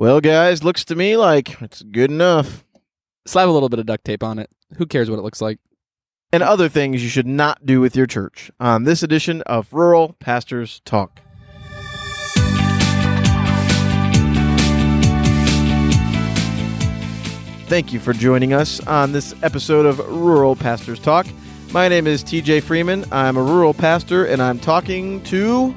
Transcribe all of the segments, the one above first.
Well, guys, looks to me like it's good enough. Slap a little bit of duct tape on it. Who cares what it looks like? And other things you should not do with your church on this edition of Rural Pastors Talk. Thank you for joining us on this episode of Rural Pastors Talk. My name is TJ Freeman. I'm a rural pastor, and I'm talking to.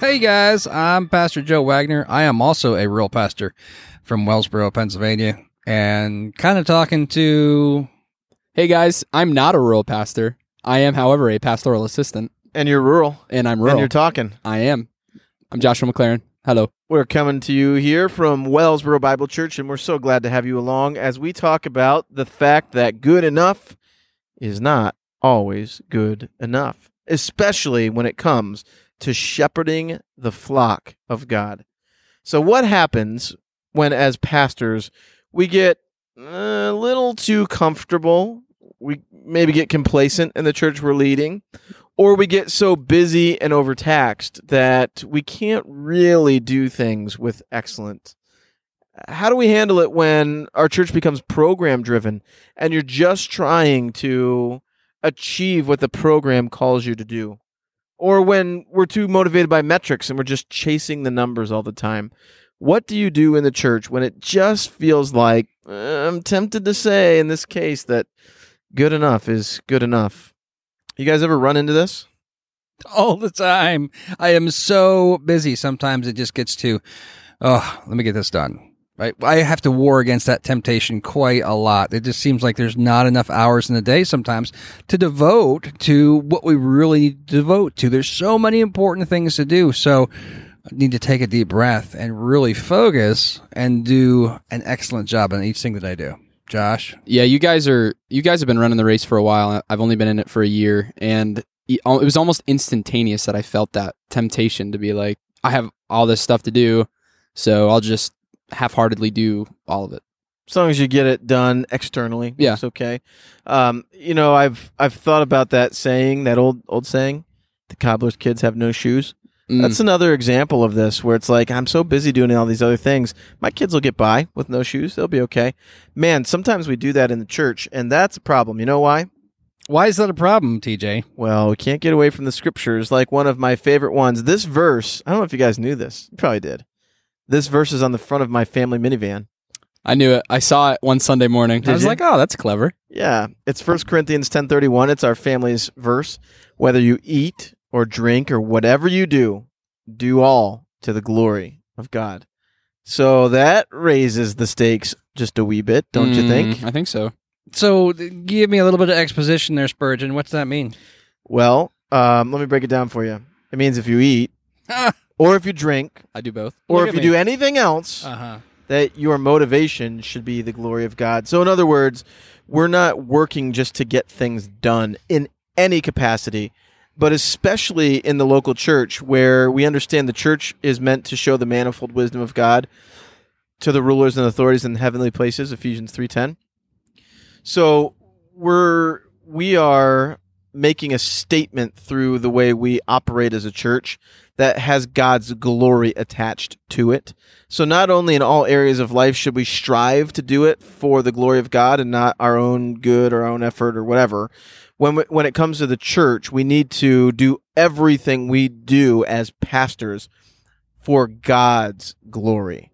Hey guys, I'm Pastor Joe Wagner. I am also a rural pastor from Wellsboro, Pennsylvania, and kind of talking to. Hey guys, I'm not a rural pastor. I am, however, a pastoral assistant, And you're rural, and I'm and rural. you're talking. I am. I'm Joshua McLaren. Hello. We're coming to you here from Wellsboro Bible Church, and we're so glad to have you along as we talk about the fact that good enough is not always good enough, especially when it comes to shepherding the flock of God. So, what happens when, as pastors, we get a little too comfortable? We maybe get complacent in the church we're leading, or we get so busy and overtaxed that we can't really do things with excellence. How do we handle it when our church becomes program driven and you're just trying to achieve what the program calls you to do? Or when we're too motivated by metrics and we're just chasing the numbers all the time? What do you do in the church when it just feels like, uh, I'm tempted to say in this case that good enough is good enough? You guys ever run into this? all the time. I am so busy. Sometimes it just gets to, oh, let me get this done. Right? I have to war against that temptation quite a lot. It just seems like there's not enough hours in the day sometimes to devote to what we really devote to. There's so many important things to do. So I need to take a deep breath and really focus and do an excellent job on each thing that I do. Josh? Yeah, you guys are. You guys have been running the race for a while. I've only been in it for a year, and it was almost instantaneous that I felt that temptation to be like, I have all this stuff to do, so I'll just half-heartedly do all of it. as long as you get it done externally Yeah. it's okay um, you know i've i've thought about that saying that old old saying the cobbler's kids have no shoes Mm. that's another example of this where it's like i'm so busy doing all these other things my kids will get by with no shoes they'll be okay man sometimes we do that in the church and that's a problem you know why Why is that a problem, TJ? well we can't get away from the scriptures like one of my favorite ones this verse i don't know if you guys knew this you probably did this verse is on the front of my family minivan I knew it. I saw it one Sunday morning. Did I was you? like, oh, that's clever. Yeah, it's First Corinthians 10:31. It's our family's verse. Whether you eat or drink or whatever you do, do all to the glory of God. So that raises the stakes just a wee bit, don't you Mm, think? I think so. So, th- give me a little bit of exposition there, Spurgeon. What's that mean? Well, um, let me break it down for you. It means if you eat or if you drink I do both. or Look if at you me. do anything else, Uh huh. that your motivation should be the glory of God. So, in other words, we're not working just to get things done in any capacity, but especially in the local church where we understand the church is meant to show the manifold wisdom of God to the rulers and authorities in the heavenly places, Ephesians 3:10. So, we're we are making a statement through the way we operate as a church that has God's glory attached to it. So not only in all areas of life should we strive to do it for the glory of God and not our own good, our own effort, or whatever. When we, when it comes to the church, we need to do everything we do as pastors for God's glory.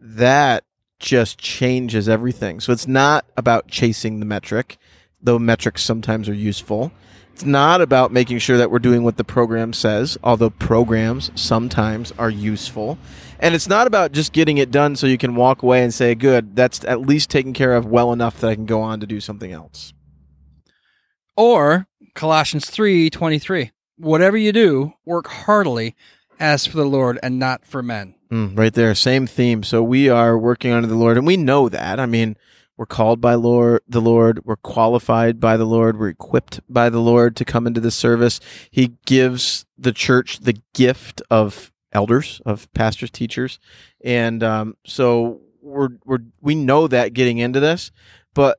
That just changes everything. So it's not about chasing the metric, though metrics sometimes are useful. It's not about making sure that we're doing what the program says, although programs sometimes are useful. And it's not about just getting it done so you can walk away and say, good, that's at least taken care of well enough that I can go on to do something else. Or Colossians three twenty three. Whatever you do, work heartily as for the Lord and not for men. Mm, right there, same theme. So we are working under the Lord, and we know that. I mean, we're called by Lord, the Lord. We're qualified by the Lord. We're equipped by the Lord to come into the service. He gives the church the gift of elders, of pastors, teachers, and um, so we're we're we know that getting into this, but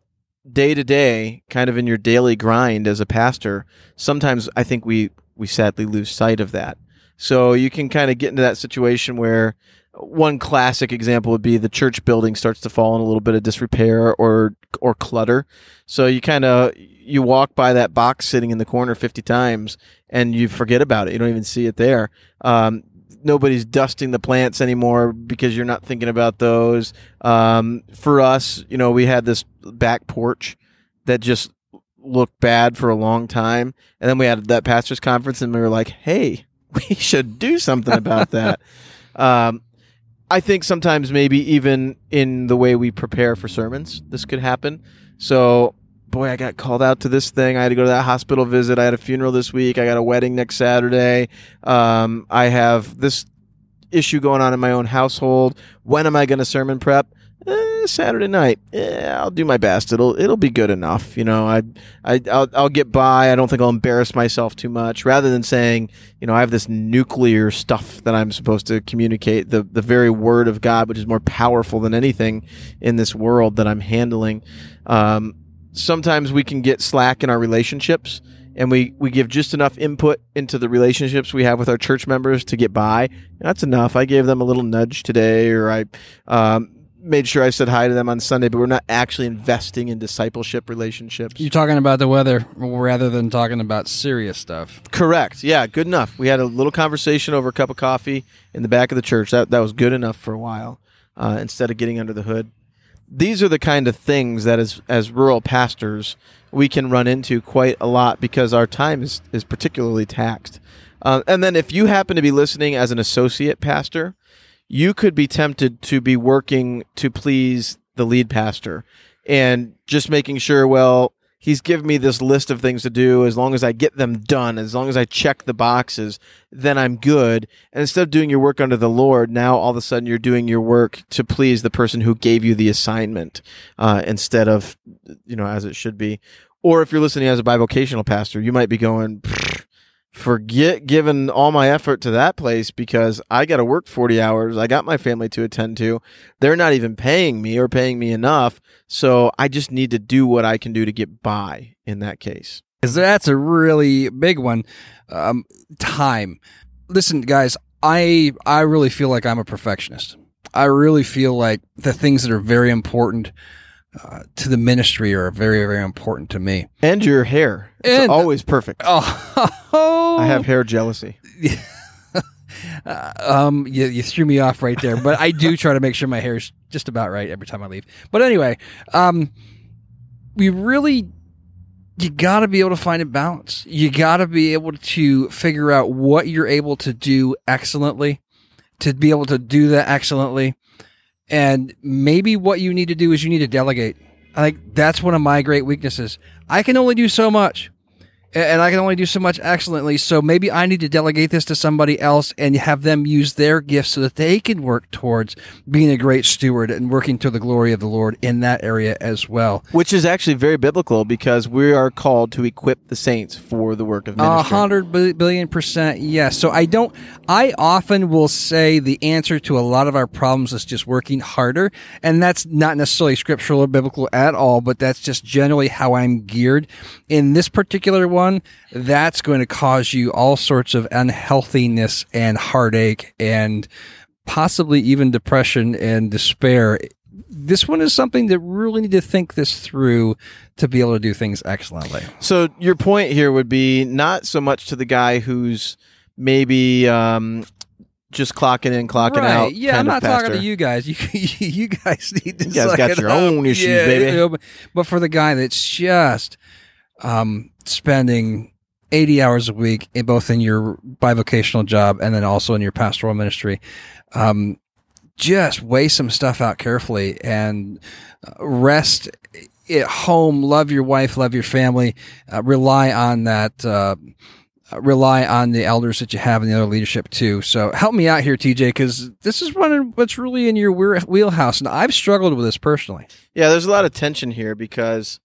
day to day, kind of in your daily grind as a pastor, sometimes I think we we sadly lose sight of that. So you can kind of get into that situation where one classic example would be the church building starts to fall in a little bit of disrepair or or clutter. So you kind of you walk by that box sitting in the corner 50 times and you forget about it. You don't even see it there. Um, nobody's dusting the plants anymore because you're not thinking about those. Um, for us, you know, we had this back porch that just looked bad for a long time, and then we had that pastors conference, and we were like, "Hey, we should do something about that." um, I think sometimes maybe even in the way we prepare for sermons, this could happen. So, boy, I got called out to this thing. I had to go to that hospital visit. I had a funeral this week. I got a wedding next Saturday. Um, I have this issue going on in my own household. When am I going to sermon prep? Eh, Saturday night. Eh, I'll do my best. It'll it'll be good enough. You know, I I I'll, I'll get by. I don't think I'll embarrass myself too much. Rather than saying, you know, I have this nuclear stuff that I'm supposed to communicate, the the very word of God, which is more powerful than anything in this world that I'm handling. Um, sometimes we can get slack in our relationships and we, we give just enough input into the relationships we have with our church members to get by. That's enough. I gave them a little nudge today, or I um, made sure I said hi to them on Sunday, but we're not actually investing in discipleship relationships. You're talking about the weather rather than talking about serious stuff. Correct. Yeah, good enough. We had a little conversation over a cup of coffee in the back of the church. That that was good enough for a while. Uh, instead of getting under the hood, these are the kind of things that as as rural pastors we can run into quite a lot because our time is is particularly taxed. Uh, and then if you happen to be listening as an associate pastor, you could be tempted to be working to please the lead pastor and just making sure, well, he's given me this list of things to do. As long as I get them done, as long as I check the boxes, then I'm good. And instead of doing your work under the Lord, now all of a sudden you're doing your work to please the person who gave you the assignment uh, instead of, you know, as it should be. Or if you're listening as a bivocational pastor, you might be going, forget giving all my effort to that place because I got to work 40 hours. I got my family to attend to. They're not even paying me or paying me enough. So I just need to do what I can do to get by in that case. Because that's a really big one. Um, time. Listen, guys, I I really feel like I'm a perfectionist. I really feel like the things that are very important uh, to the ministry are very very important to me. And your hair. It's And- always perfect. Oh, I have hair jealousy. Uh, um, you, you threw me off right there, but I do try to make sure my hair is just about right every time I leave. But anyway, um, we really, you got to be able to find a balance. You got to be able to figure out what you're able to do excellently, to be able to do that excellently, and maybe what you need to do is you need to delegate. Like that's one of my great weaknesses. I can only do so much and I can only do so much excellently. So maybe I need to delegate this to somebody else and have them use their gifts so that they can work towards being a great steward and working to the glory of the Lord in that area as well. Which is actually very biblical because we are called to equip the saints for the work of A ministry. hundred bi- billion percent yes. So I don't. I often will say the answer to a lot of our problems is just working harder, and that's not necessarily scriptural or biblical at all. But that's just generally how I'm geared. In this particular one, that's going to cause you all sorts of unhealthiness and heartache, and possibly even depression and despair. This one is something that really need to think this through to be able to do things excellently. So your point here would be not so much to the guy who's maybe um, just clocking in, clocking right. out. Yeah, I'm not talking to you guys. You you guys need to. You guys got your up. own issues, Yeah, baby. you know, but, but for the guy that's just um, spending 80 hours a week in both in your bivocational job and then also in your pastoral ministry, um, just weigh some stuff out carefully and uh, rest at home. Love your wife, love your family. Uh, rely on that. Uh, uh, rely on the elders that you have and the other leadership too. So help me out here, TJ, because this is one of what's really in your wheelhouse, and I've struggled with this personally. Yeah, there's a lot of tension here because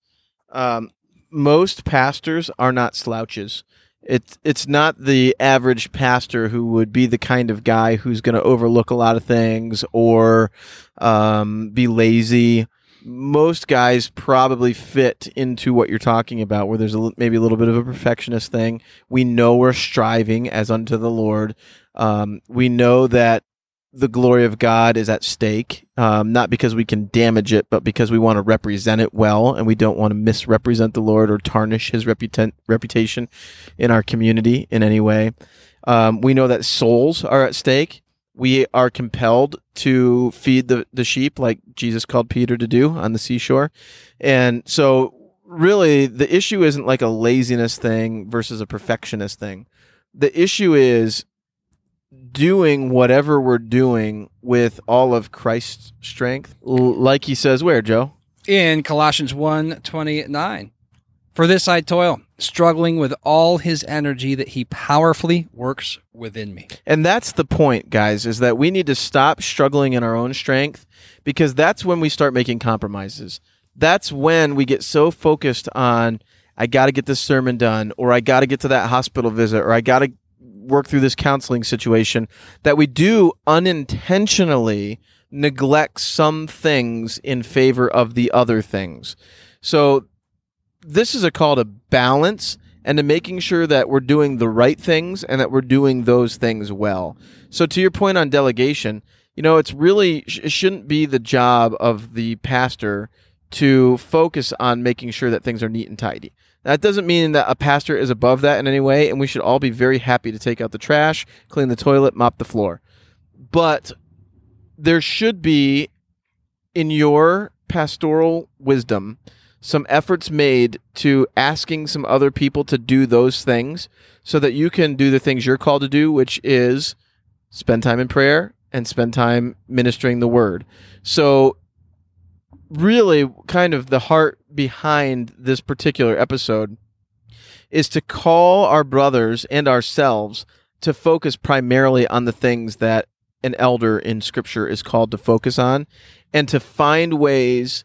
um, most pastors are not slouches. It's it's not the average pastor who would be the kind of guy who's going to overlook a lot of things or um, be lazy. Most guys probably fit into what you're talking about, where there's a, maybe a little bit of a perfectionist thing. We know we're striving as unto the Lord. Um, we know that the glory of God is at stake, um, not because we can damage it, but because we want to represent it well, and we don't want to misrepresent the Lord or tarnish His reputa- reputation in our community in any way. Um, we know that souls are at stake. We are compelled to feed the, the sheep, like Jesus called Peter to do on the seashore. And so, really, the issue isn't like a laziness thing versus a perfectionist thing. The issue is doing whatever we're doing with all of Christ's strength, like he says, where, Joe? In Colossians 1 29. For this I toil, struggling with all his energy that he powerfully works within me. And that's the point, guys, is that we need to stop struggling in our own strength because that's when we start making compromises. That's when we get so focused on, I got to get this sermon done, or I got to get to that hospital visit, or I got to work through this counseling situation that we do unintentionally neglect some things in favor of the other things. So this is a call to balance and to making sure that we're doing the right things and that we're doing those things well. So to your point on delegation, you know, it's really it shouldn't be the job of the pastor to focus on making sure that things are neat and tidy. That doesn't mean that a pastor is above that in any way, and we should all be very happy to take out the trash, clean the toilet, mop the floor. But there should be, in your pastoral wisdom, some efforts made to asking some other people to do those things so that you can do the things you're called to do, which is spend time in prayer and spend time ministering the word. So, really, kind of the heart behind this particular episode is to call our brothers and ourselves to focus primarily on the things that an elder in scripture is called to focus on and to find ways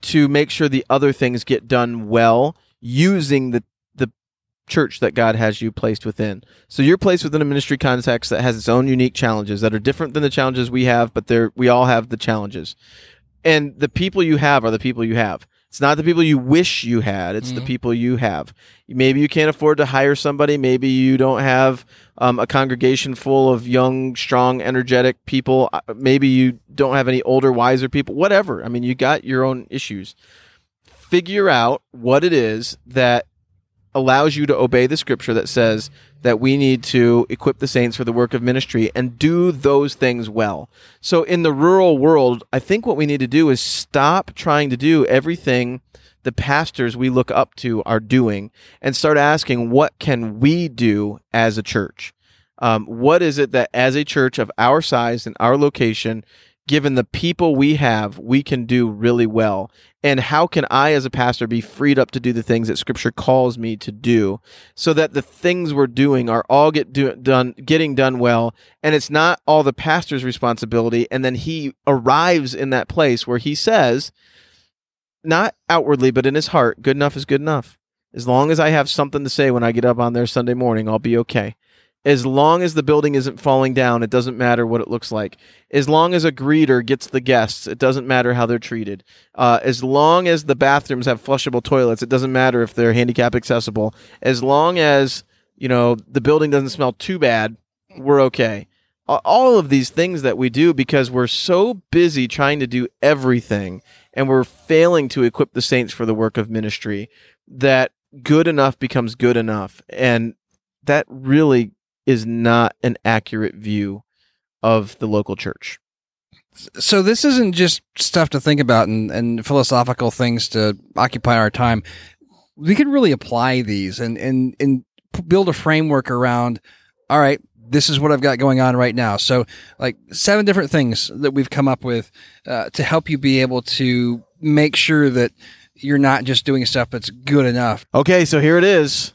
to make sure the other things get done well using the the church that God has you placed within. So you're placed within a ministry context that has its own unique challenges that are different than the challenges we have, but they're we all have the challenges. And the people you have are the people you have. It's not the people you wish you had. It's the Mhm. people you have. Maybe you can't afford to hire somebody. Maybe you don't have um, a congregation full of young, strong, energetic people. Uh, Maybe you don't have any older, wiser people. Whatever. I mean, you got your own issues. Figure out what it is that allows you to obey the scripture that says that we need to equip the saints for the work of ministry and do those things well. So in the rural world, I think what we need to do is stop trying to do everything the pastors we look up to are doing and start asking what can we do as a church? Um, what is it that as a church of our size and our location, given the people we have, we can do really well? And how can I, as a pastor, be freed up to do the things that Scripture calls me to do, so that the things we're doing are all get do, done, getting done well, and it's not all the pastor's responsibility. And then he arrives in that place where he says, not outwardly, but in his heart, good enough is good enough. As long as I have something to say when I get up on there Sunday morning, I'll be okay. As long as the building isn't falling down, it doesn't matter what it looks like. As long as a greeter gets the guests, it doesn't matter how they're treated. Uh, as long as the bathrooms have flushable toilets, it doesn't matter if they're handicap accessible. As long as you know the building doesn't smell too bad, we're okay. All of these things that we do because we're so busy trying to do everything and we're failing to equip the saints for the work of ministry that good enough becomes good enough. And that really is not an accurate view of the local church. So this isn't just stuff to think about and, and philosophical things to occupy our time. We could really apply these and, and, and build a framework around, all right, this is what I've got going on right now. So like seven different things that we've come up with uh, to help you be able to make sure that you're not just doing stuff that's good enough. Okay, so here it is.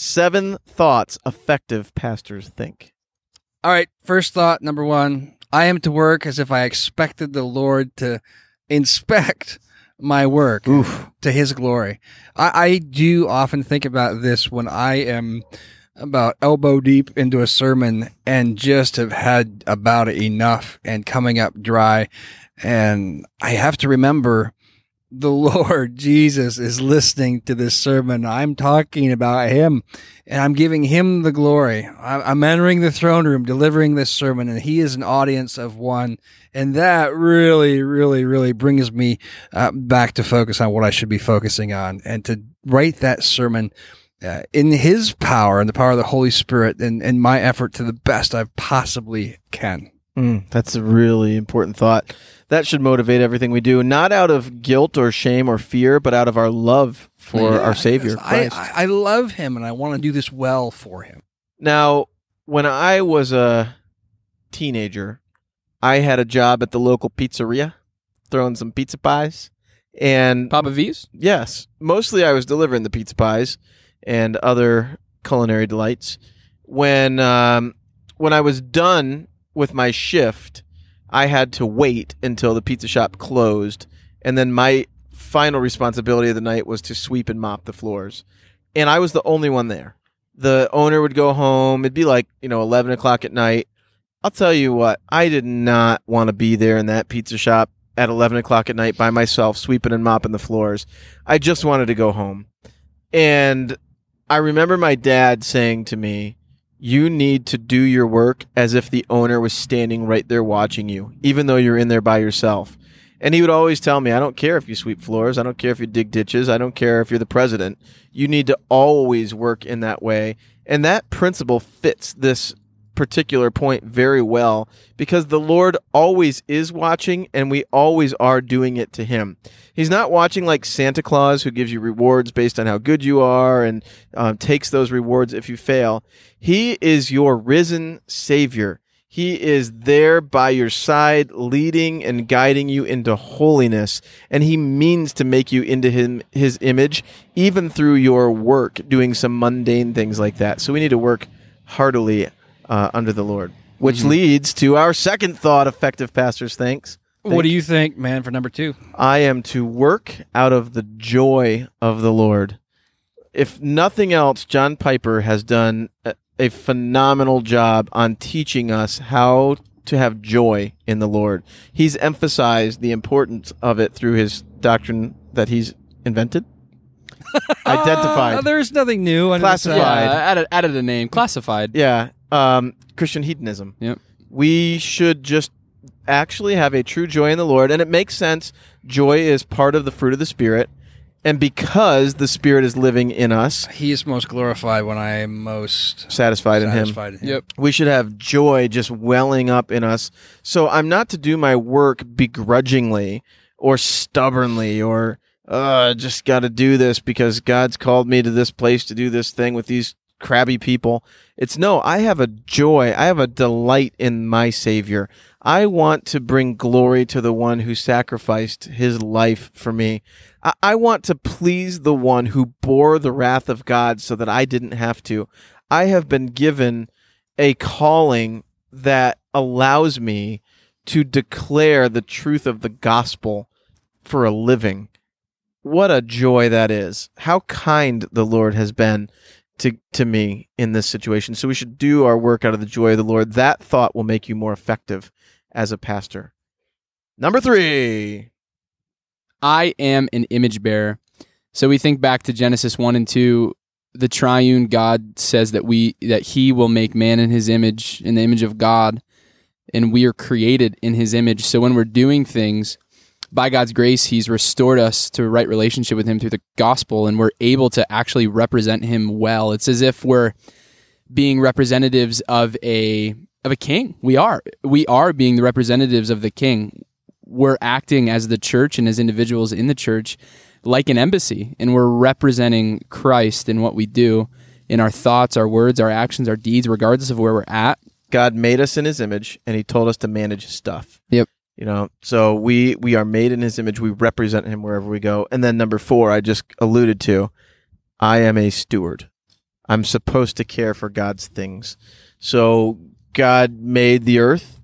Seven thoughts effective pastors think. All right. First thought number one I am to work as if I expected the Lord to inspect my work Oof. to his glory. I, I do often think about this when I am about elbow deep into a sermon and just have had about enough and coming up dry. And I have to remember the Lord Jesus is listening to this sermon. I'm talking about him and I'm giving him the glory. I'm entering the throne room, delivering this sermon, and he is an audience of one. And that really, really, really brings me uh, back to focus on what I should be focusing on and to write that sermon uh, in his power and the power of the Holy Spirit and, and my effort to the best I possibly can. Mm, that's a really important thought. That should motivate everything we do, not out of guilt or shame or fear, but out of our love for Yeah, our Savior. I, I, I love him and I want to do this well for him. Now, when I was a teenager, I had a job at the local pizzeria, throwing some pizza pies. And Papa V's? yes, mostly I was delivering the pizza pies and other culinary delights. When um, when I was done with my shift, I had to wait until the pizza shop closed, and then my final responsibility of the night was to sweep and mop the floors. And I was the only one there. The owner would go home. It'd be like you know eleven o'clock at night. I'll tell you what, I did not want to be there in that pizza shop at 11 o'clock at night by myself, sweeping and mopping the floors. I just wanted to go home. And I remember my dad saying to me, You need to do your work as if the owner was standing right there watching you, even though you're in there by yourself. And he would always tell me, I don't care if you sweep floors. I don't care if you dig ditches. I don't care if you're the president. You need to always work in that way. And that principle fits this particular point very well because the Lord always is watching and we always are doing it to Him. He's not watching like Santa Claus who gives you rewards based on how good you are and um, takes those rewards if you fail. He is your risen Savior. He is there by your side, leading and guiding you into holiness. And he means to make you into him, his image, even through your work, doing some mundane things like that. So we need to work heartily uh, under the Lord. Which leads to our second thought, effective pastors thinks. What do you think, man, for number two? I am to work out of the joy of the Lord. If nothing else, John Piper has done a, a phenomenal job on teaching us how to have joy in the Lord. He's emphasized the importance of it through his doctrine that he's invented, identified. Uh, there's nothing new. under. Classified. Yeah, added, added a name. Classified. Yeah, um, Christian hedonism. Yep. We should just actually have a true joy in the Lord, and it makes sense. Joy is part of the fruit of the Spirit, and because the Spirit is living in us, He is most glorified when I am most satisfied in Him, satisfied in Him. Yep. we should have joy just welling up in us. So I'm not to do my work begrudgingly or stubbornly or uh, just got to do this because God's called me to this place to do this thing with these crabby people. It's no, I have a joy. I have a delight in my Savior. I want to bring glory to the one who sacrificed his life for me. I, I want to please the one who bore the wrath of God so that I didn't have to. I have been given a calling that allows me to declare the truth of the gospel for a living. What a joy that is. How kind the Lord has been to, to me in this situation. So we should do our work out of the joy of the Lord. That thought will make you more effective as a pastor. Number three. I am an image bearer. So we think back to Genesis 1 and 2. The triune God says that we that he will make man in his image, in the image of God, and we are created in his image. So when we're doing things by God's grace, he's restored us to a right relationship with him through the gospel and we're able to actually represent him well. It's as if we're being representatives of a of a king. We are. We are being the representatives of the king we're acting as the church and as individuals in the church like an embassy and we're representing Christ in what we do in our thoughts, our words, our actions, our deeds regardless of where we're at. God made us in his image and he told us to manage his stuff. Yep. You know, so we we are made in his image. We represent him wherever we go. And then number 4, I just alluded to, I am a steward. I'm supposed to care for God's things. So God made the earth.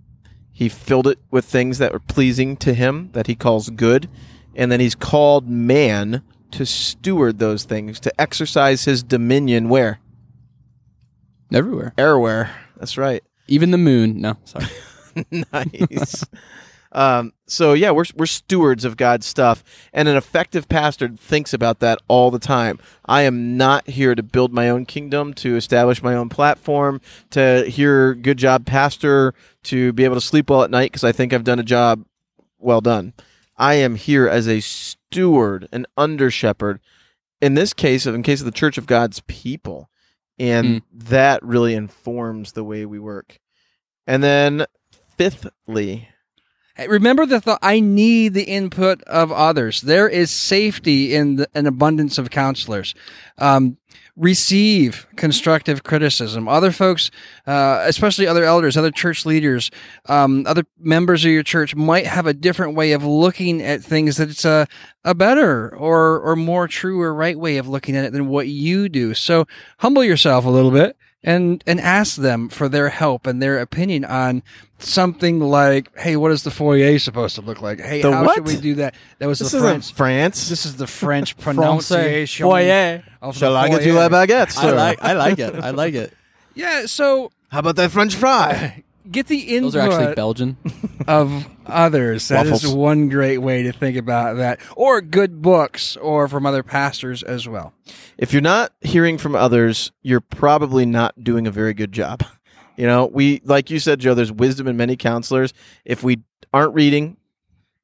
He filled it with things that were pleasing to him that he calls good, and then he's called man to steward those things, to exercise his dominion where? Everywhere. Everywhere. That's right. Even the moon. No, sorry. nice. Um, so yeah, we're we're stewards of God's stuff, and an effective pastor thinks about that all the time. I am not here to build my own kingdom, to establish my own platform, to hear "good job, pastor," to be able to sleep well at night because I think I've done a job well done. I am here as a steward, an under shepherd. In this case, in case of the Church of God's people, and Mm. that really informs the way we work. And then, fifthly, Remember the thought. I need the input of others. There is safety in the, an abundance of counselors. Um, receive constructive criticism. Other folks, uh, especially other elders, other church leaders, um, other members of your church might have a different way of looking at things that it's a, a better or, or more true or right way of looking at it than what you do. So humble yourself a little bit and, and ask them for their help and their opinion on something like, Hey, what is the foyer supposed to look like? Hey, The how what? should we do that? That was this the French. France. This is the French pronunciation. Foyer. of the Shall I get you foyer. a baguette, I like. I like it. I like it. Yeah, so How about that French fry? get the input Those are actually Belgian. of others. That is Waffles. one great way to think about that. Or good books, or from other pastors as well. if you're not hearing from others, you're probably not doing a very good job. You know, we like you said, Joe. There's wisdom in many counselors. If we aren't reading,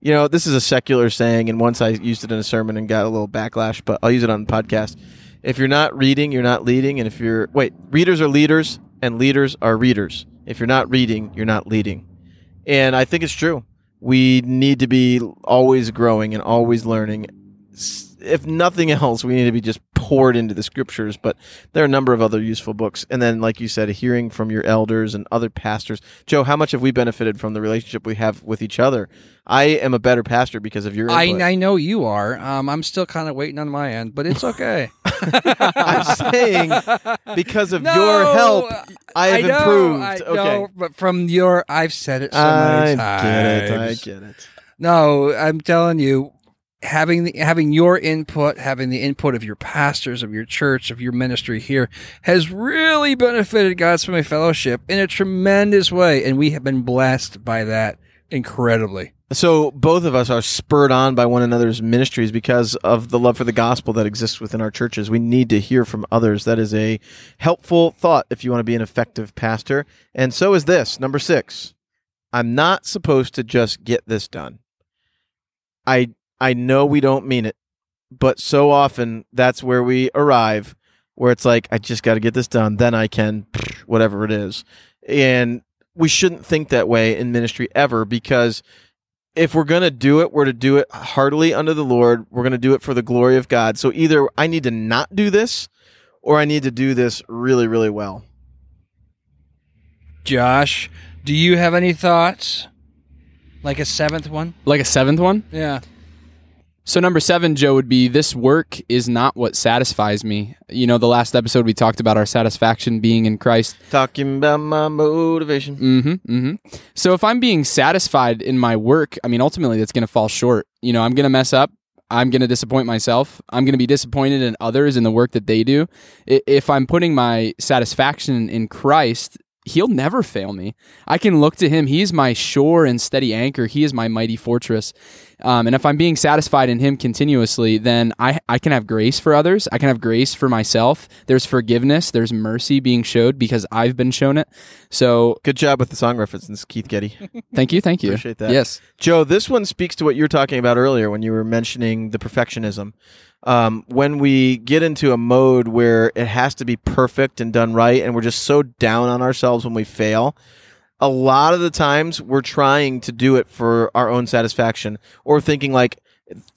you know, this is a secular saying, and once I used it in a sermon and got a little backlash, but I'll use it on the podcast. If you're not reading, you're not leading, and if you're wait, readers are leaders, and leaders are readers. If you're not reading, you're not leading. And I think it's true. We need to be always growing and always learning. If nothing else, we need to be just poured into the scriptures. But there are a number of other useful books. And then, like you said, hearing from your elders and other pastors. Joe, how much have we benefited from the relationship we have with each other? I am a better pastor because of your I. I know you are. Um, I'm still kind of waiting on my end, but it's okay. I'm saying because of No, your help, I have know, improved. I okay. know, but from your, I've said it so I many get it. I get it. No, I'm telling you, having the, having your input, having the input of your pastors, of your church, of your ministry here, has really benefited God's Family Fellowship in a tremendous way, and we have been blessed by that incredibly. So both of us are spurred on by one another's ministries because of the love for the gospel that exists within our churches. We need to hear from others. That is a helpful thought if you want to be an effective pastor. And so is this number six. I'm not supposed to just get this done. I I know we don't mean it, but so often that's where we arrive, where it's like I just got to get this done, then I can whatever it is, and we shouldn't think that way in ministry ever because if we're going to do it, we're to do it heartily under the Lord. We're going to do it for the glory of God. So either I need to not do this or I need to do this really, really well. Josh, do you have any thoughts? Like a seventh one? Like a seventh one. Yeah. So number seven, Joe, would be this work is not what satisfies me. You know, the last episode we talked about our satisfaction being in Christ. Talking about my motivation. Mm-hmm. Mm-hmm. So if I'm being satisfied in my work, I mean, ultimately that's going to fall short. You know, I'm going to mess up. I'm going to disappoint myself. I'm going to be disappointed in others in the work that they do. If I'm putting my satisfaction in Christ, He'll never fail me. I can look to Him. He's my sure and steady anchor. He is my mighty fortress. Um, and if I'm being satisfied in Him continuously, then I, I can have grace for others. I can have grace for myself. There's forgiveness. There's mercy being showed because I've been shown it. So Good job with the song references, Keith Getty. Thank you, thank you. Appreciate that. Yes. Joe, this one speaks to what you were talking about earlier when you were mentioning the perfectionism. Um, when we get into a mode where it has to be perfect and done right, and we're just so down on ourselves when we fail, a lot of the times we're trying to do it for our own satisfaction or thinking like,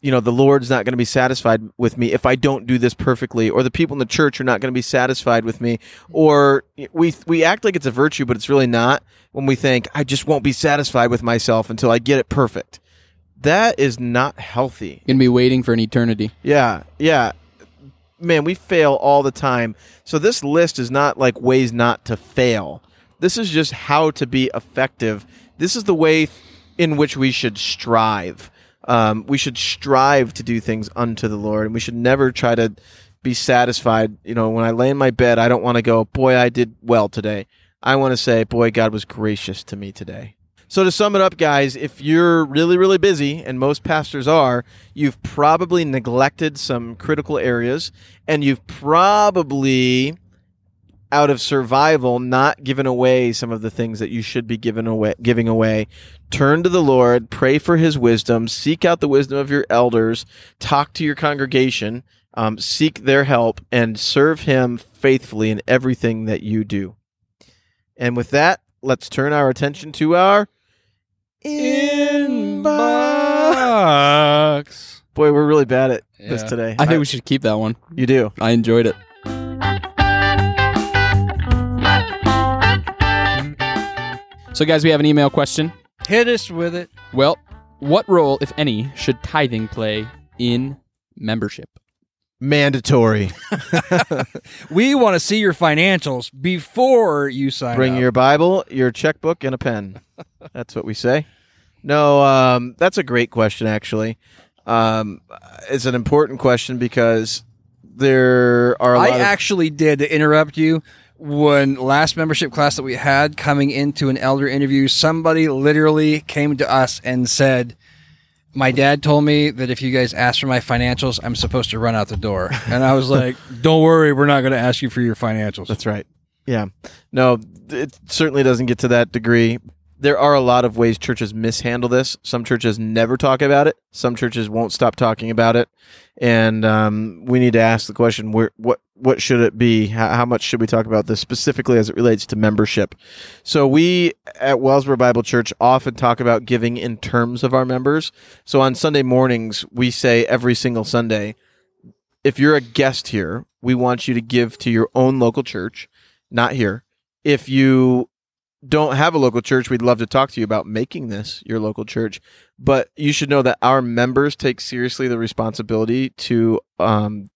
you know, the Lord's not going to be satisfied with me if I don't do this perfectly, or the people in the church are not going to be satisfied with me, or we we act like it's a virtue, but it's really not. When we think I just won't be satisfied with myself until I get it perfect, that is not healthy. Gonna be waiting for an eternity. Yeah, yeah. Man, we fail all the time. So this list is not like ways not to fail. This is just how to be effective. This is the way in which we should strive. Um, we should strive to do things unto the Lord, and we should never try to be satisfied. You know, when I lay in my bed, I don't want to go, "Boy, I did well today." I want to say, "Boy, God was gracious to me today." So to sum it up, guys, if you're really, really busy, and most pastors are, you've probably neglected some critical areas, and you've probably, out of survival, not given away some of the things that you should be given away, giving away. Turn to the Lord, pray for His wisdom, seek out the wisdom of your elders, talk to your congregation, um, seek their help, and serve Him faithfully in everything that you do. And with that, let's turn our attention to our inbox. Box. Boy, we're really bad at this today. I think we should keep that one. you do. I enjoyed it. So, guys, we have an email question. Hit us with it. Well, what role, if any, should tithing play in membership? Mandatory. We want to see your financials before you sign Bring up. your Bible, your checkbook, and a pen. That's what we say. No, um, that's a great question. Actually, um, it's an important question because there are a I lot of actually did to interrupt you. When last membership class that we had coming into an elder interview, somebody literally came to us and said, "My dad told me that if you guys ask for my financials, I'm supposed to run out the door." And I was like, "Don't worry, we're not going to ask you for your financials." That's right. Yeah. No, it certainly doesn't get to that degree. There are a lot of ways churches mishandle this. Some churches never talk about it. Some churches won't stop talking about it. And um, we need to ask the question: where, what what should it be? How, much should we talk about this specifically as it relates to membership? So we at Wellsboro Bible Church often talk about giving in terms of our members. So on Sunday mornings, we say every single Sunday, if you're a guest here, we want you to give to your own local church, not here. If you don't have a local church, we'd love to talk to you about making this your local church. But you should know that our members take seriously the responsibility to um,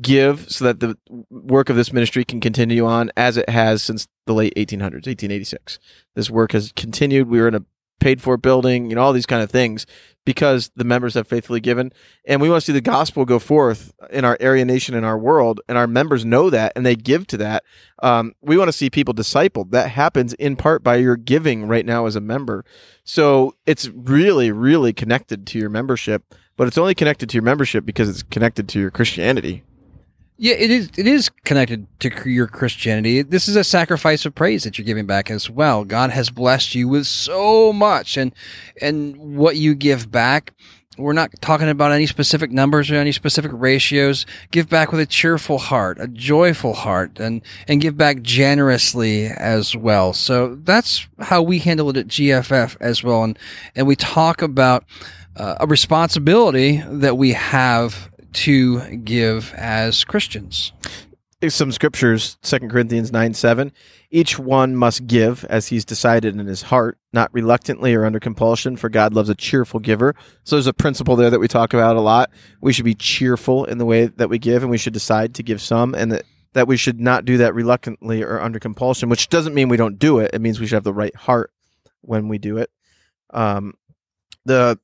give so that the work of this ministry can continue on as it has since the late 1800s, 1886. This work has continued. We were in a paid for building, you know, all these kind of things because the members have faithfully given. And we want to see the gospel go forth in our area nation, in our world, and our members know that and they give to that. Um, we want to see people discipled. That happens in part by your giving right now as a member. So it's really, really connected to your membership, but it's only connected to your membership because it's connected to your Christianity. Yeah, it is. It is connected to your Christianity. This is a sacrifice of praise that you're giving back as well. God has blessed you with so much, and and what you give back. We're not talking about any specific numbers or any specific ratios. Give back with a cheerful heart, a joyful heart, and and give back generously as well. So that's how we handle it at GFF as well, and and we talk about uh, a responsibility that we have to give as Christians. some scriptures, 2 Corinthians 9 7. Each one must give as he's decided in his heart, not reluctantly or under compulsion, for God loves a cheerful giver. So there's a principle there that we talk about a lot. We should be cheerful in the way that we give, and we should decide to give some, and that, that we should not do that reluctantly or under compulsion, which doesn't mean we don't do it. It means we should have the right heart when we do it. Um, the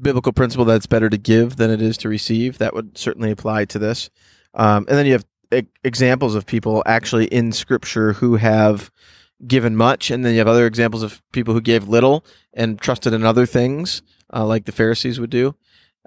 biblical principle that it's better to give than it is to receive, that would certainly apply to this. Um, and then you have e- examples of people actually in scripture who have given much and then you have other examples of people who gave little and trusted in other things uh, like the pharisees would do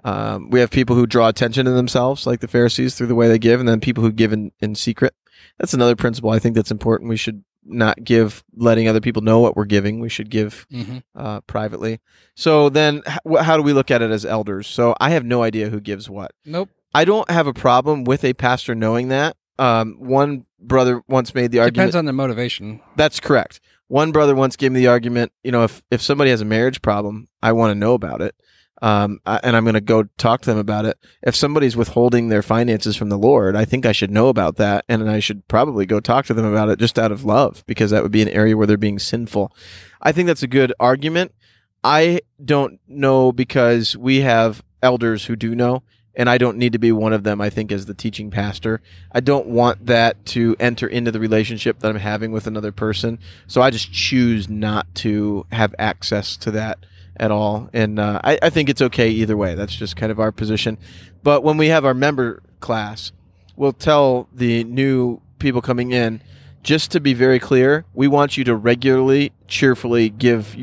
um, we have people who draw attention to themselves like the pharisees through the way they give and then people who give in, in secret that's another principle i think that's important we should not give letting other people know what we're giving we should give Mm-hmm. uh, privately so then h- how do we look at it as elders so i have no idea who gives what Nope. I don't have a problem with a pastor knowing that. Um, one brother once made the argument. Depends on their motivation. That's correct. One brother once gave me the argument. You know, if if somebody has a marriage problem, I want to know about it, um, and I'm going to go talk to them about it. If somebody's withholding their finances from the Lord, I think I should know about that, and I should probably go talk to them about it just out of love, because that would be an area where they're being sinful. I think that's a good argument. I don't know because we have elders who do know, and I don't need to be one of them, I think, as the teaching pastor. I don't want that to enter into the relationship that I'm having with another person. So I just choose not to have access to that at all. And uh, I, I think it's okay either way. That's just kind of our position. But when we have our member class, we'll tell the new people coming in just to be very clear, we want you to regularly, cheerfully give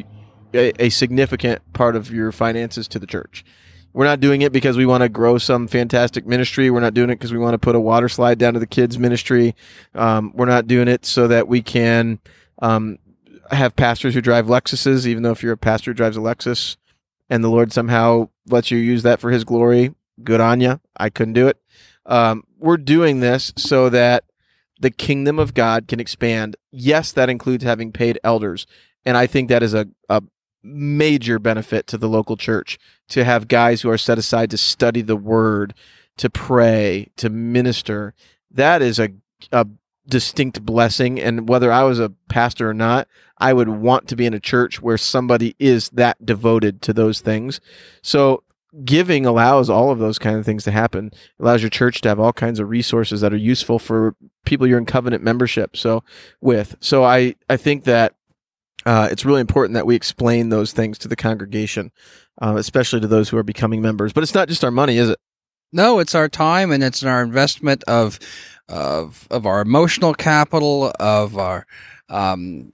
a, a significant part of your finances to the church. We're not doing it because we want to grow some fantastic ministry. We're not doing it because we want to put a water slide down to the kids' ministry. Um, we're not doing it so that we can um, have pastors who drive Lexuses, even though if you're a pastor who drives a Lexus and the Lord somehow lets you use that for His glory, good on you. I couldn't do it. Um, we're doing this so that the kingdom of God can expand. Yes, that includes having paid elders. And I think that is a, a major benefit to the local church to have guys who are set aside to study the word, to pray, to minister. That is a, a distinct blessing. And whether I was a pastor or not, I would want to be in a church where somebody is that devoted to those things. So giving allows all of those kind of things to happen. It allows your church to have all kinds of resources that are useful for people you're in covenant membership. So with, so I, I think that uh, it's really important that we explain those things to the congregation, uh, especially to those who are becoming members. But it's not just our money, is it? No, it's our time and it's our investment of of of our emotional capital, of our um,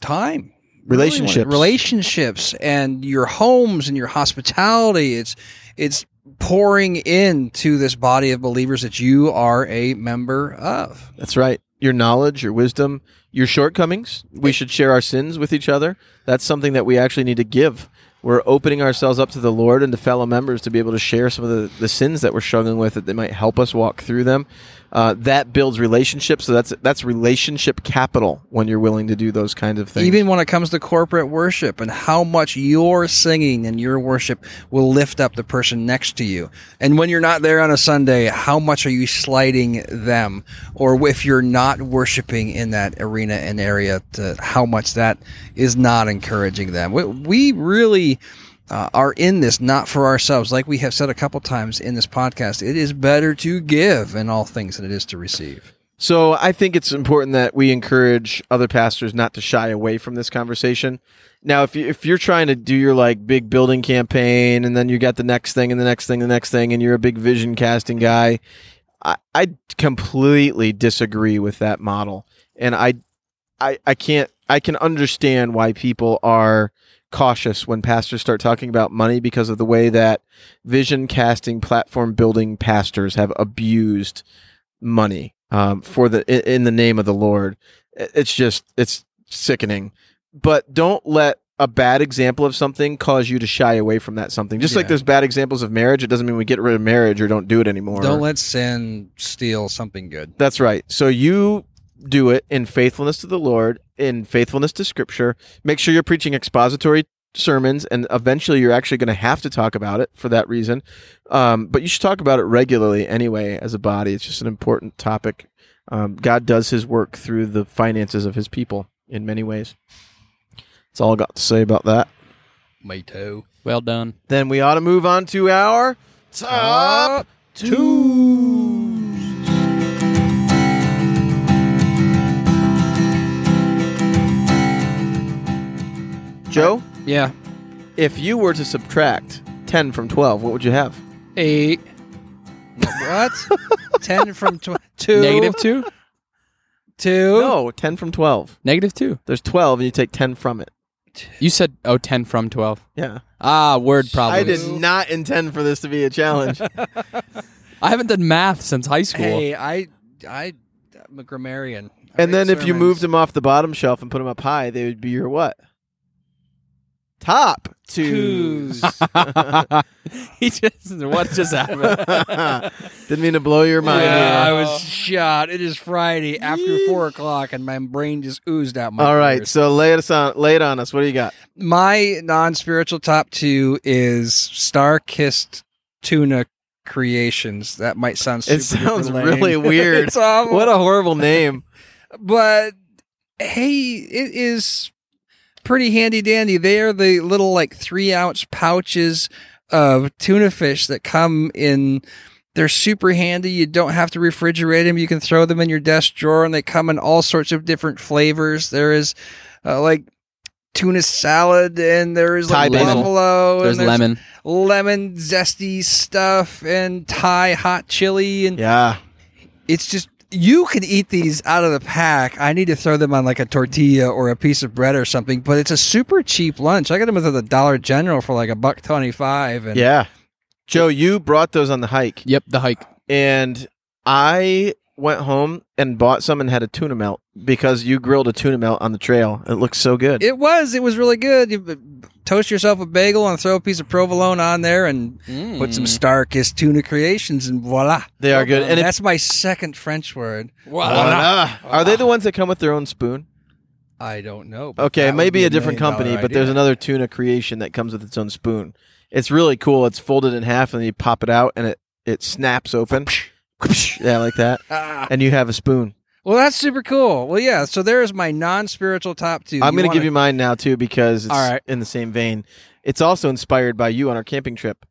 time, Really, Relationships. relationships, and your homes and your hospitality. It's it's pouring into this body of believers that you are a member of. That's right. Your knowledge, your wisdom, your shortcomings. We should share our sins with each other. That's something that we actually need to give. We're opening ourselves up to the Lord and to fellow members to be able to share some of the, the sins that we're struggling with that they might help us walk through them. Uh, that builds relationships. So that's that's relationship capital when you're willing to do those kinds of things. Even when it comes to corporate worship and how much your singing and your worship will lift up the person next to you. And when you're not there on a Sunday, how much are you slighting them? Or if you're not worshiping in that arena and area, to how much that is not encouraging them. We, we really uh, are in this not for ourselves. Like we have said a couple times in this podcast, it is better to give in all things than it is to receive. So I think it's important that we encourage other pastors not to shy away from this conversation. Now, if you if you're trying to do your like big building campaign and then you got the next thing and the next thing, the next thing, and you're a big vision casting guy, I, I completely disagree with that model. And I, I I can't I can understand why people are cautious when pastors start talking about money because of the way that vision casting platform building pastors have abused money um, for the in, the name of the Lord. It's just it's sickening. But don't let a bad example of something cause you to shy away from that something. Just like Yeah. there's bad examples of marriage, it doesn't mean we get rid of marriage or don't do it anymore. Don't let sin steal something good. That's right. So you do it in faithfulness to the Lord, in faithfulness to Scripture. Make sure you're preaching expository sermons, and eventually you're actually going to have to talk about it for that reason. Um, but you should talk about it regularly anyway as a body. It's just an important topic. Um, God does His work through the finances of His people in many ways. That's all I got to say about that. Mato. Well done. Then we ought to move on to our top two. Joe, Yeah. if you were to subtract 10 from 12, what would you have? Eight. what? Ten from tw- two. Negative two. Two. No, 10 from 12. Negative two. There's 12 and you take 10 from it. You said oh 10 from twelve. Yeah. Ah, word problems. I did not intend for this to be a challenge. I haven't done math since high school. Hey, I, I, I'm a grammarian. I and read then if you sermons. moved them off the bottom shelf and put them up high, they would be your what? Top twos. he just what just happened? Didn't mean to blow your mind. Yeah, I was shot. It is Friday after four o'clock, and my brain just oozed out my. All right, ears. so lay it on, lay it on us. What do you got? my non-spiritual top two is StarKist Tuna Creations. That might sound. Super It sounds lame. really weird. it's awful. What a horrible name. but hey, it is pretty handy dandy. They are the little like three ounce pouches of tuna fish that come in. They're super handy. You don't have to refrigerate them. You can throw them in your desk drawer, and they come in all sorts of different flavors. There is uh, like tuna salad, and there is like basil. buffalo, There's and lemon. lemon zesty stuff, and Thai hot chili, and Yeah. it's just you could eat these out of the pack. I need to throw them on like a tortilla or a piece of bread or something. But it's a super cheap lunch. I got them at the Dollar General for like a buck twenty five. And Yeah. Joe, you brought those on the hike, Yep, the hike. and I went home and bought some and had a tuna melt because you grilled a tuna melt on the trail. It looks so good. it was. It was really good. You toast yourself a bagel and throw a piece of provolone on there and put some Starkist tuna creations and voila. they are good. And it's, That's my second French word. Voila. are they the ones that come with their own spoon? I don't know. Okay, that it may be a a different company, but there's another tuna creation that comes with its own spoon. It's really cool. It's folded in half, and then you pop it out, and it it snaps open. yeah, like that. Ah. And you have a spoon. Well, that's super cool. Well, yeah. So there's my non-spiritual top two. I'm going to wanna- give you mine now too because it's All right. in the same vein. It's also inspired by you on our camping trip.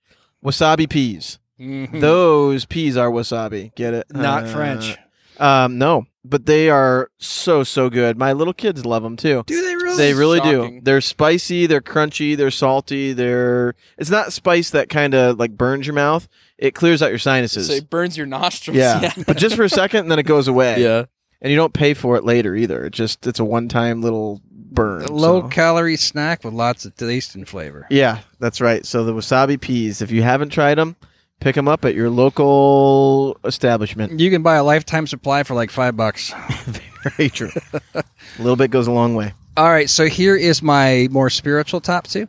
Wasabi peas. Mhm. Those peas are wasabi. Get it? not Uh, French. Um, no, but they are so so good. My little kids love them too. Do they really? They really do. Shocking. They're spicy. They're crunchy. They're salty. They're. It's not spice that kind of like burns your mouth. It clears out your sinuses. So it burns your nostrils. yeah, but just for a second, and then it goes away. yeah. And you don't pay for it later either. It just it's a one time little burn. A low so- calorie snack with lots of taste and flavor. Yeah, that's right. So the wasabi peas. If you haven't tried them, pick them up at your local establishment. You can buy a lifetime supply for like five bucks. Very true. a little bit goes a long way. All right, so here is my more spiritual top two.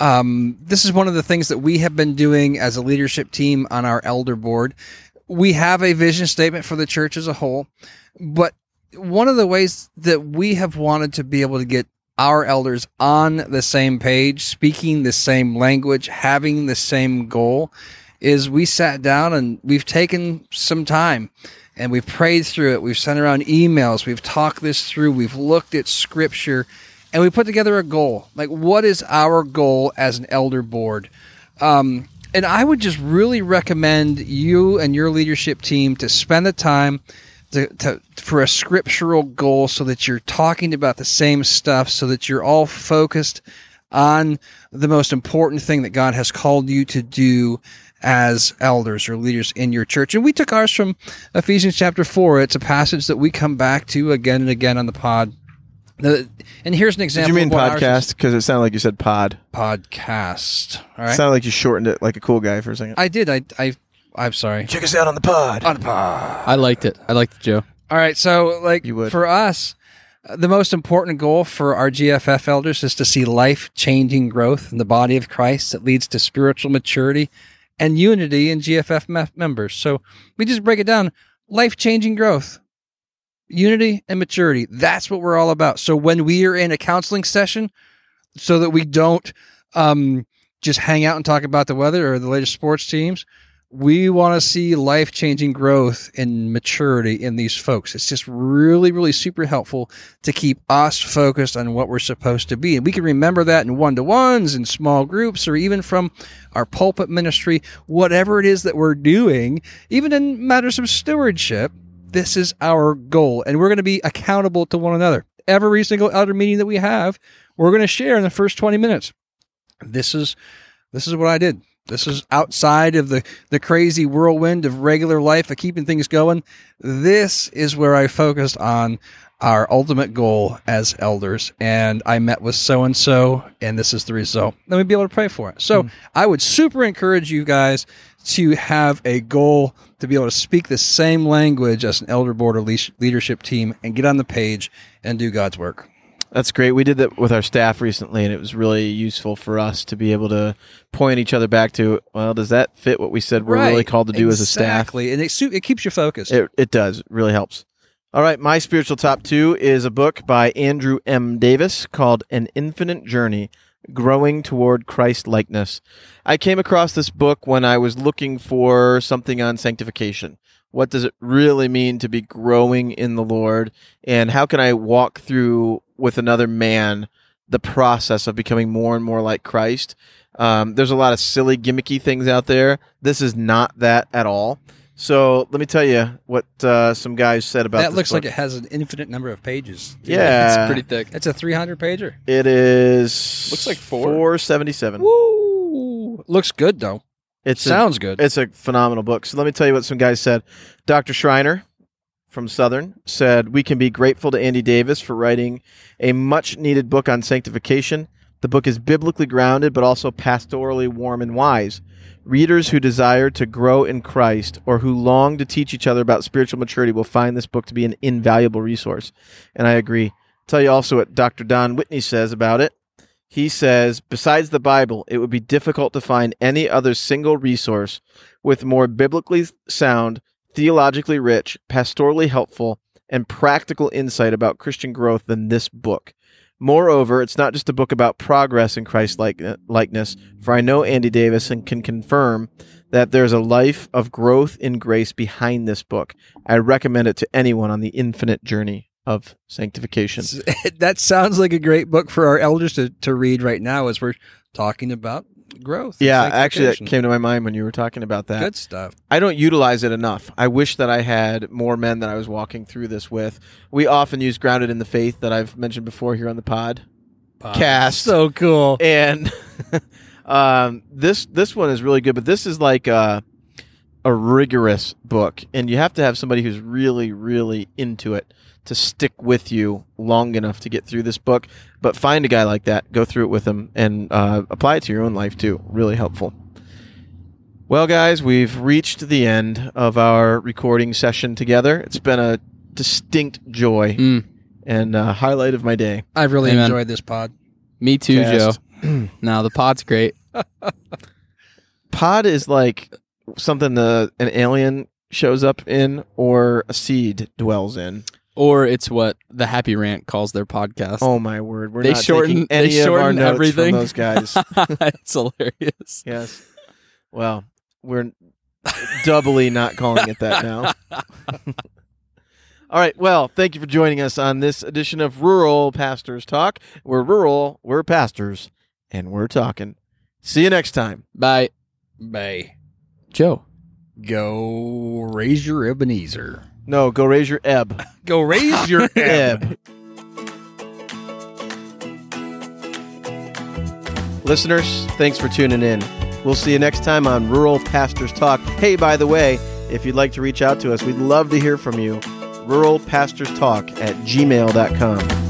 Um, this is one of the things that we have been doing as a leadership team on our elder board. We have a vision statement for the church as a whole, but one of the ways that we have wanted to be able to get our elders on the same page, speaking the same language, having the same goal, is we sat down and we've taken some time and we've prayed through it. We've sent around emails. We've talked this through. We've looked at scripture and we put together a goal. Like, what is our goal as an elder board? Um, and I would just really recommend you and your leadership team to spend the time to, to, for a scriptural goal so that you're talking about the same stuff, so that you're all focused on the most important thing that God has called you to do as elders or leaders in your church. And we took ours from Ephesians chapter 4. It's a passage that we come back to again and again on the pod. The, and here's an Did example. you mean podcast? Because it sounded like you said pod. Podcast. All It sounded like you shortened it like a cool guy for a second. I did. I, I, I'm sorry. Check us out on the pod. On the pod. I liked it. I liked it, Joe. All right. So, like, You would. for us, uh, the most important goal for our GFF elders is to see life changing growth in the body of Christ that leads to spiritual maturity and unity in GFF me- members. So, we just break it down life changing growth, unity, and maturity. That's what we're all about. So, when we are in a counseling session, so that we don't um, just hang out and talk about the weather or the latest sports teams, we want to see life changing growth and maturity in these folks. It's just really, really super helpful to keep us focused on what we're supposed to be. And we can remember that in one to ones, in small groups, or even from our pulpit ministry, whatever it is that we're doing, even in matters of stewardship. This is our goal, and we're going to be accountable to one another. Every single elder meeting that we have, we're going to share in the first 20 minutes. This is this is what I did. This is outside of the, the crazy whirlwind of regular life of keeping things going. This is where I focused on our ultimate goal as elders. And I met with so and so, and this is the result. Let me be able to pray for it. So hmm. I would super encourage you guys to have a goal to be able to speak the same language as an elder board or leadership team and get on the page and do God's work. That's great. We did that with our staff recently, and it was really useful for us to be able to point each other back to, well, does that fit what we said we're really called to do as a staff? Exactly. And it, it keeps you focused. It, it does. It really helps. All right. My spiritual top two is a book by Andrew M. Davis called An Infinite Journey Growing Toward Christ Likeness. I came across this book when I was looking for something on sanctification. What does it really mean to be growing in the Lord? And how can I walk through with another man the process of becoming more and more like Christ? Um, there's a lot of silly, gimmicky things out there. This is not that at all. So let me tell you what uh, some guys said about that this looks book. like it has an infinite number of pages. Yeah, It's pretty thick. It's a 300 pager. It is Looks like four. four seventy seven. Woo! Looks good though. It's a, Sounds good. it's a phenomenal book. So let me tell you what some guys said. Dr. Schreiner, from Southern said, We can be grateful to Andy Davis for writing a much needed book on sanctification. The book is biblically grounded, but also pastorally warm and wise. Readers who desire to grow in Christ or who long to teach each other about spiritual maturity will find this book to be an invaluable resource. And I agree. I'll tell you also what Dr. Don Whitney says about it. He says, besides the Bible, it would be difficult to find any other single resource with more biblically sound, theologically rich, pastorally helpful, and practical insight about Christian growth than this book. Moreover, it's not just a book about progress in Christ uh, likeness, for I know Andy Davis and can confirm that there's a life of growth in grace behind this book. I recommend it to anyone on the infinite journey of sanctification. that sounds like a great book for our elders to, to read right now as we're talking about growth. and Yeah, actually, that came to my mind when you were talking about that. good stuff. I don't utilize it enough. I wish that I had more men that I was walking through this with. We often use grounded in the faith that I've mentioned before here on the pod. Cast. So cool. and um, this this one is really good, but this is like a, a rigorous book, and you have to have somebody who's really, really into it to stick with you long enough to get through this book. But find a guy like that, go through it with him, and uh, apply it to your own life too. Really helpful. Well, guys, we've reached the end of our recording session together. It's been a distinct joy Mm, and uh, highlight of my day. I've really Amen. enjoyed this pod. me too, Cast. Joe. no, the pod's great. pod is like something the an alien shows up in or a seed dwells in. Or it's what the Happy Rant calls their podcast. Oh my word, we're They not shorten- taking they any of our shorten notes everything. from those guys. it's hilarious. yes. Well, we're doubly not calling it that now. All right. Well, thank you for joining us on this edition of Rural Pastors Talk. We're rural, we're pastors, and we're talking. See you next time. Bye, Bye. Joe. Go raise your Ebenezer. No, go raise your ebb. Go raise your ebb. Listeners, thanks for tuning in. We'll see you next time on Rural Pastors Talk. Hey, by the way, if you'd like to reach out to us, we'd love to hear from you. Rural Pastors Talk at gmail.com.